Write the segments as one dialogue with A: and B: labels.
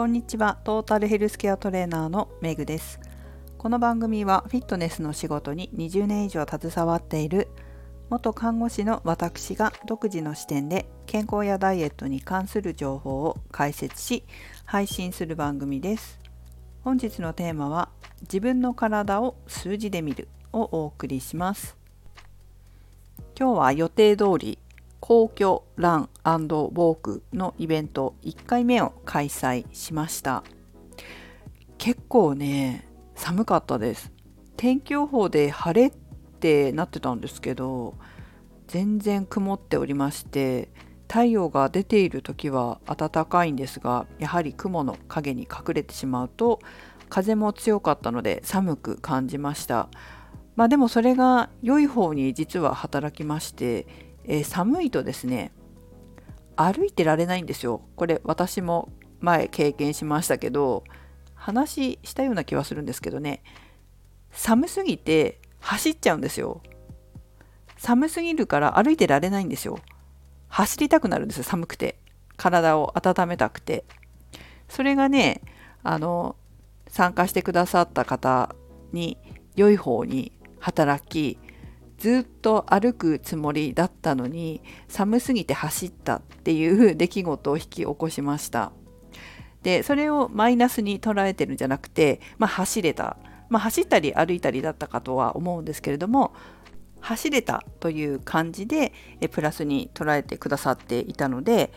A: こんにちは。トータルヘルスケアトレーナーのメグです。この番組はフィットネスの仕事に20年以上携わっている元看護師の私が独自の視点で健康やダイエットに関する情報を解説し配信する番組です。本日のテーマは自分の体を数字で見るをお送りします。今日は予定通り皇居ランウォークのイベント1回目を開催しました。結構ね寒かったです。天気予報で晴れってなってたんですけど全然曇っておりまして太陽が出ている時は暖かいんですがやはり雲の影に隠れてしまうと風も強かったので寒く感じました。まあでもそれが良い方に実は働きましてえ、寒いとですね歩いてられないんですよ。これ私も前経験しましたけど話したような気はするんですけどね。寒すぎて走っちゃうんですよ。寒すぎるから歩いてられないんですよ。走りたくなるんですよ寒くて。体を温めたくて。それがねあの参加してくださった方に良い方に働きずっと歩くつもりだったのに寒すぎて走ったっていう出来事を引き起こしました。でそれをマイナスに捉えてるんじゃなくて、まあ、走れた、まあ、走ったり歩いたりだったかとは思うんですけれども走れたという感じでえプラスに捉えてくださっていたので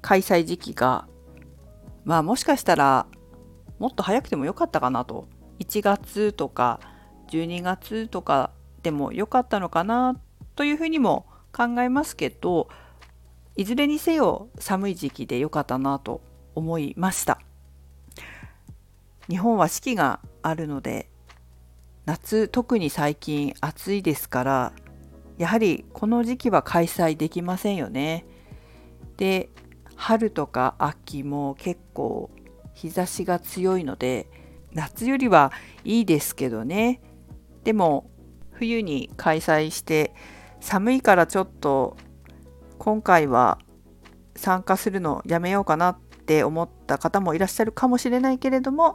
A: 開催時期がまあもしかしたらもっと早くてもよかったかなと。1月とか12月とかっても良かったのかなというふうにも考えますけどいずれにせよ寒い時期で良かったなと思いました。日本は四季があるので夏特に最近暑いですからやはりこの時期は開催できませんよね。で春とか秋も結構日差しが強いので夏よりはいいですけどね。でも冬に開催して寒いからちょっと今回は参加するのやめようかなって思った方もいらっしゃるかもしれないけれども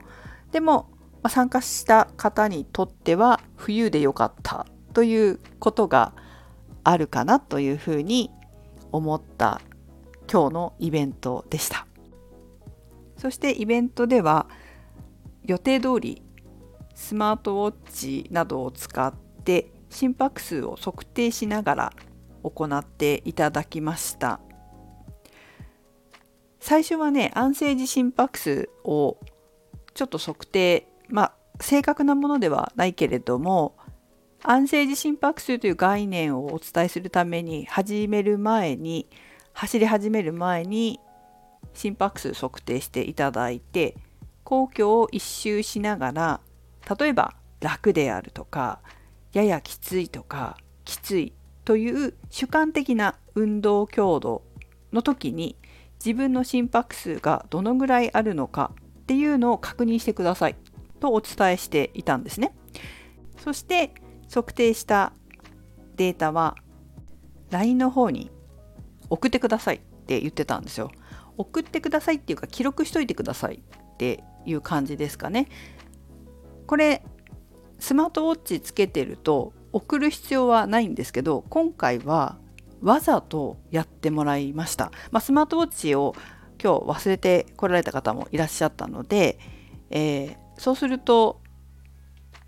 A: でも参加した方にとっては冬でよかったということがあるかなというふうに思った今日のイベントでした。そしてイベントでは予定通りスマートウォッチなどを使ってて心拍数を測定しながら行っていただきました。最初はね安静時心拍数をちょっと測定まあ正確なものではないけれども安静時心拍数という概念をお伝えするために始める前に走り始める前に心拍数測定していただいて皇居を一周しながら例えば楽であるとかややきついとかきついという主観的な運動強度の時に自分の心拍数がどのぐらいあるのかっていうのを確認してくださいとお伝えしていたんですね。そして測定したデータは LINE の方に送ってくださいって言ってたんですよ。送ってくださいっていうか記録しといてくださいっていう感じですかね。これスマートウォッチつけてると送る必要はないんですけど今回はわざとやってもらいました、まあ、スマートウォッチを今日忘れてこられた方もいらっしゃったので、えー、そうすると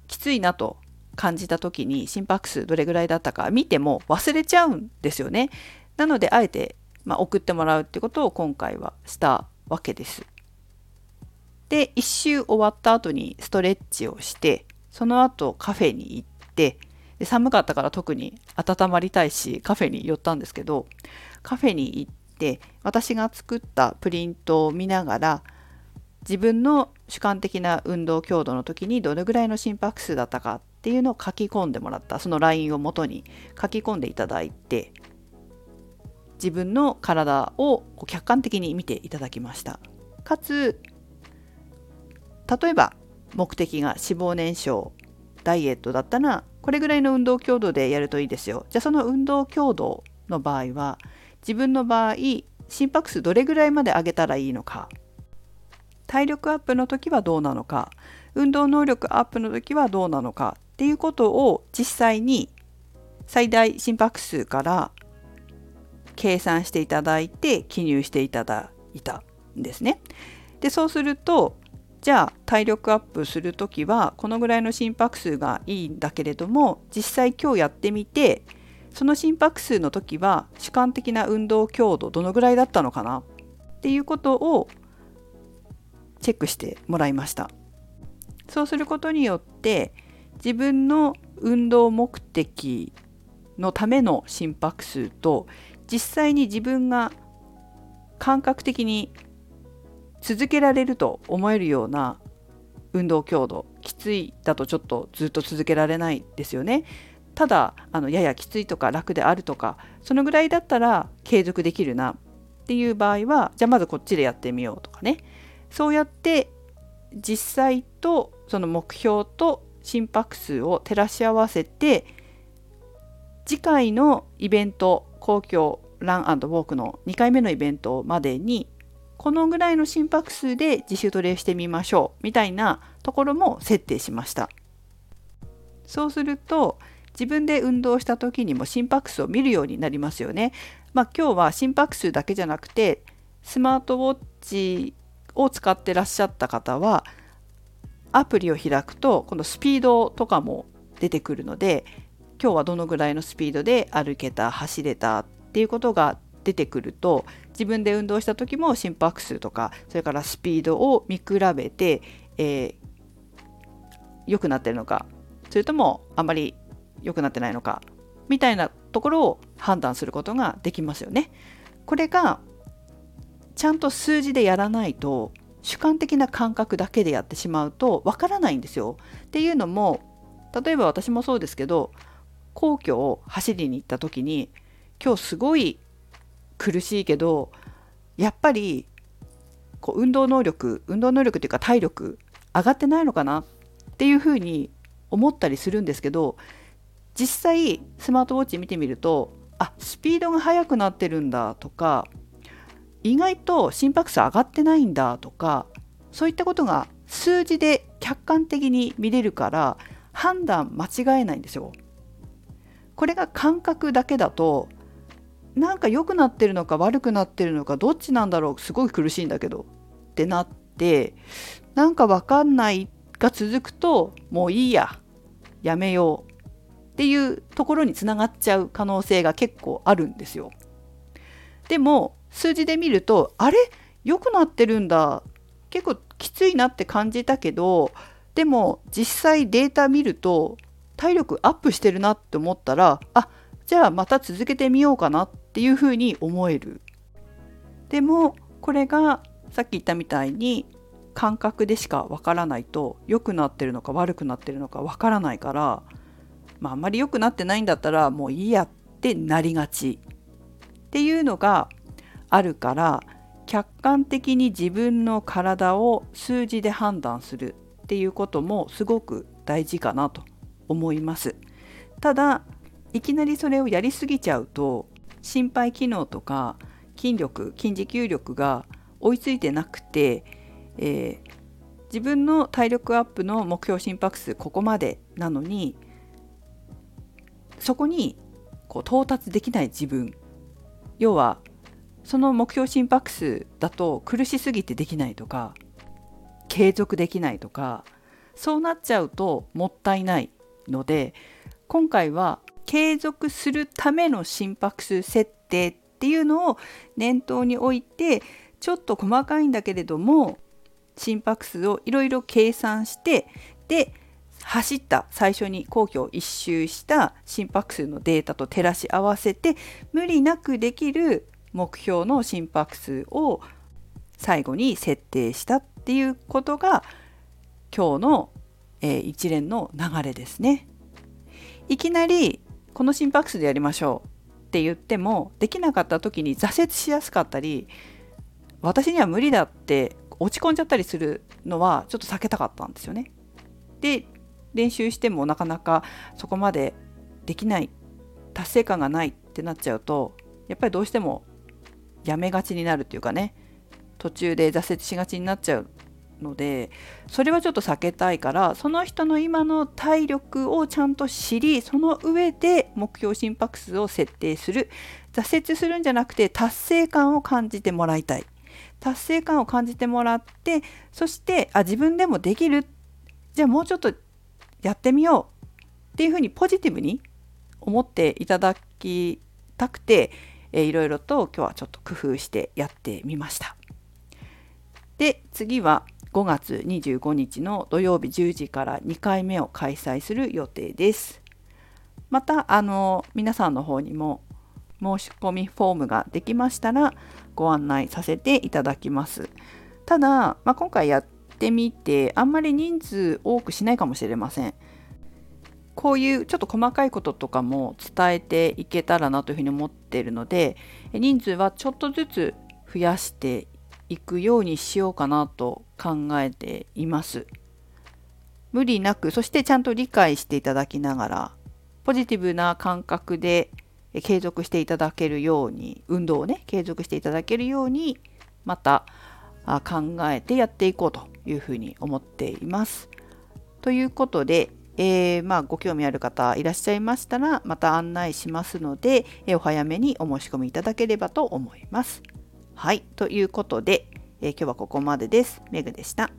A: きついなと感じた時に心拍数どれぐらいだったか見ても忘れちゃうんですよね。なのであえて、まあ、送ってもらうってことを今回はしたわけです。で1周終わった後にストレッチをしてその後カフェに行ってで寒かったから特に温まりたいしカフェに寄ったんですけどカフェに行って私が作ったプリントを見ながら自分の主観的な運動強度の時にどれぐらいの心拍数だったかっていうのを書き込んでもらった。その LINE をもとに書き込んでいただいて自分の体を客観的に見ていただきました。かつ例えば目的が脂肪燃焼ダイエットだったらこれぐらいの運動強度でやるといいですよじゃあその運動強度の場合は自分の場合心拍数どれぐらいまで上げたらいいのか体力アップの時はどうなのか運動能力アップの時はどうなのかっていうことを実際に最大心拍数から計算していただいて記入していただいたんですね。でそうするとじゃあ体力アップする時はこのぐらいの心拍数がいいんだけれども実際今日やってみてその心拍数の時は主観的な運動強度どのぐらいだったのかな？っていうことをチェックしてもらいました。そうすることによって自分の運動目的のための心拍数と実際に自分が感覚的に続けられると思えるような運動強度きついだとちょっとずっと続けられないですよね。ただあのややきついとか楽であるとかそのぐらいだったら継続できるなっていう場合はじゃあまずこっちでやってみようとかねそうやって実際とその目標と心拍数を照らし合わせて次回のイベント公共ランウォークの2回目のイベントまでにこのぐらいの心拍数で自主トレしてみましょうみたいなところも設定しましたそうすると自分で運動した時にも心拍数を見るようになりますよね。まあ、今日は心拍数だけじゃなくてスマートウォッチを使ってらっしゃった方はアプリを開くとこのスピードとかも出てくるので今日はどのぐらいのスピードで歩けた走れたっていうことが出てくると自分で運動した時も心拍数とかそれからスピードを見比べて、えー、良くなってるのかそれともあまり良くなってないのかみたいなところを判断することができますよね。これがちゃんと数字でやらないと主観的な感覚だけでやってしまうとわからないんですよ。っていうのも例えば私もそうですけど皇居を走りに行った時に今日すごい苦しいけどやっぱりこう運動能力運動能力っていうか体力上がってないのかな？っていうふうに思ったりするんですけど実際スマートウォッチ見てみるとあスピードが速くなってるんだとか意外と心拍数上がってないんだとかそういったことが数字で客観的に見れるから判断間違えないんですよ。これが感覚だけだとなんか良くなってるのか悪くなってるのかどっちなんだろうすごい苦しいんだけどってなってなんか分かんないが続くともういいややめようっていうところにつながっちゃう可能性が結構あるんですよ。でも数字で見るとあれ？良くなってるんだ結構きついなって感じたけどでも実際データ見ると体力アップしてるなって思ったらあっじゃあまた続けてみようかなっていうふうに思える。でもこれがさっき言ったみたいに感覚でしかわからないと良くなってるのか悪くなってるのかわからないからまあ、あんまり良くなってないんだったらもういいやってなりがちっていうのがあるから客観的に自分の体を数字で判断するっていうこともすごく大事かなと思います。ただいきなりそれをやりすぎちゃうと心肺機能とか筋力筋持久力が追いついてなくて、えー、自分の体力アップの目標心拍数ここまでなのにそこにこう到達できない自分。要はその目標心拍数だと苦しすぎてできないとか継続できないとかそうなっちゃうともったいないので今回は継続するための心拍数設定っていうのを念頭に置いてちょっと細かいんだけれども心拍数をいろいろ計算してで走った最初に皇居を一周した心拍数のデータと照らし合わせて無理なくできる目標の心拍数を最後に設定したっていうことが今日の、えー、一連の流れですね。いきなりこの心拍数でやりましょうって言ってもできなかった時に挫折しやすかったり私には無理だって落ち込んじゃったりするのはちょっと避けたかったんですよね。で練習してもなかなかそこまでできない達成感がないってなっちゃうとやっぱりどうしてもやめがちになるっていうかね途中で挫折しがちになっちゃうのでそれはちょっと避けたいからその人の今の体力をちゃんと知りその上で目標心拍数を設定する。挫折するんじゃなくて達成感を感じてもらいたい。達成感を感じてもらってそしてあ自分でもできる。じゃあもうちょっとやってみよう。っていうふうにポジティブに思っていただきたくて、えー、いろいろと今日はちょっと工夫してやってみました。で次は5月25日の土曜日10時から2回目を開催する予定です。またあの皆さんの方にも申し込みフォームができましたらご案内させていただきます。ただ、まあ、今回やってみてあんまり人数多くしないかもしれません。こういうちょっと細かいこととかも伝えていけたらなというふうに思っているので人数はちょっとずつ増やしていくようにしようかなと考えています。無理なくそしてちゃんと理解していただきながらポジティブな感覚で継続していただけるように運動をね継続していただけるようにまた考えてやっていこうというふうに思っています。ということで、えー、まあ、ご興味ある方いらっしゃいましたらまた案内しますので、え、お早めにお申し込みいただければと思います。はい、ということで、えー、今日はここまでです。メグでした。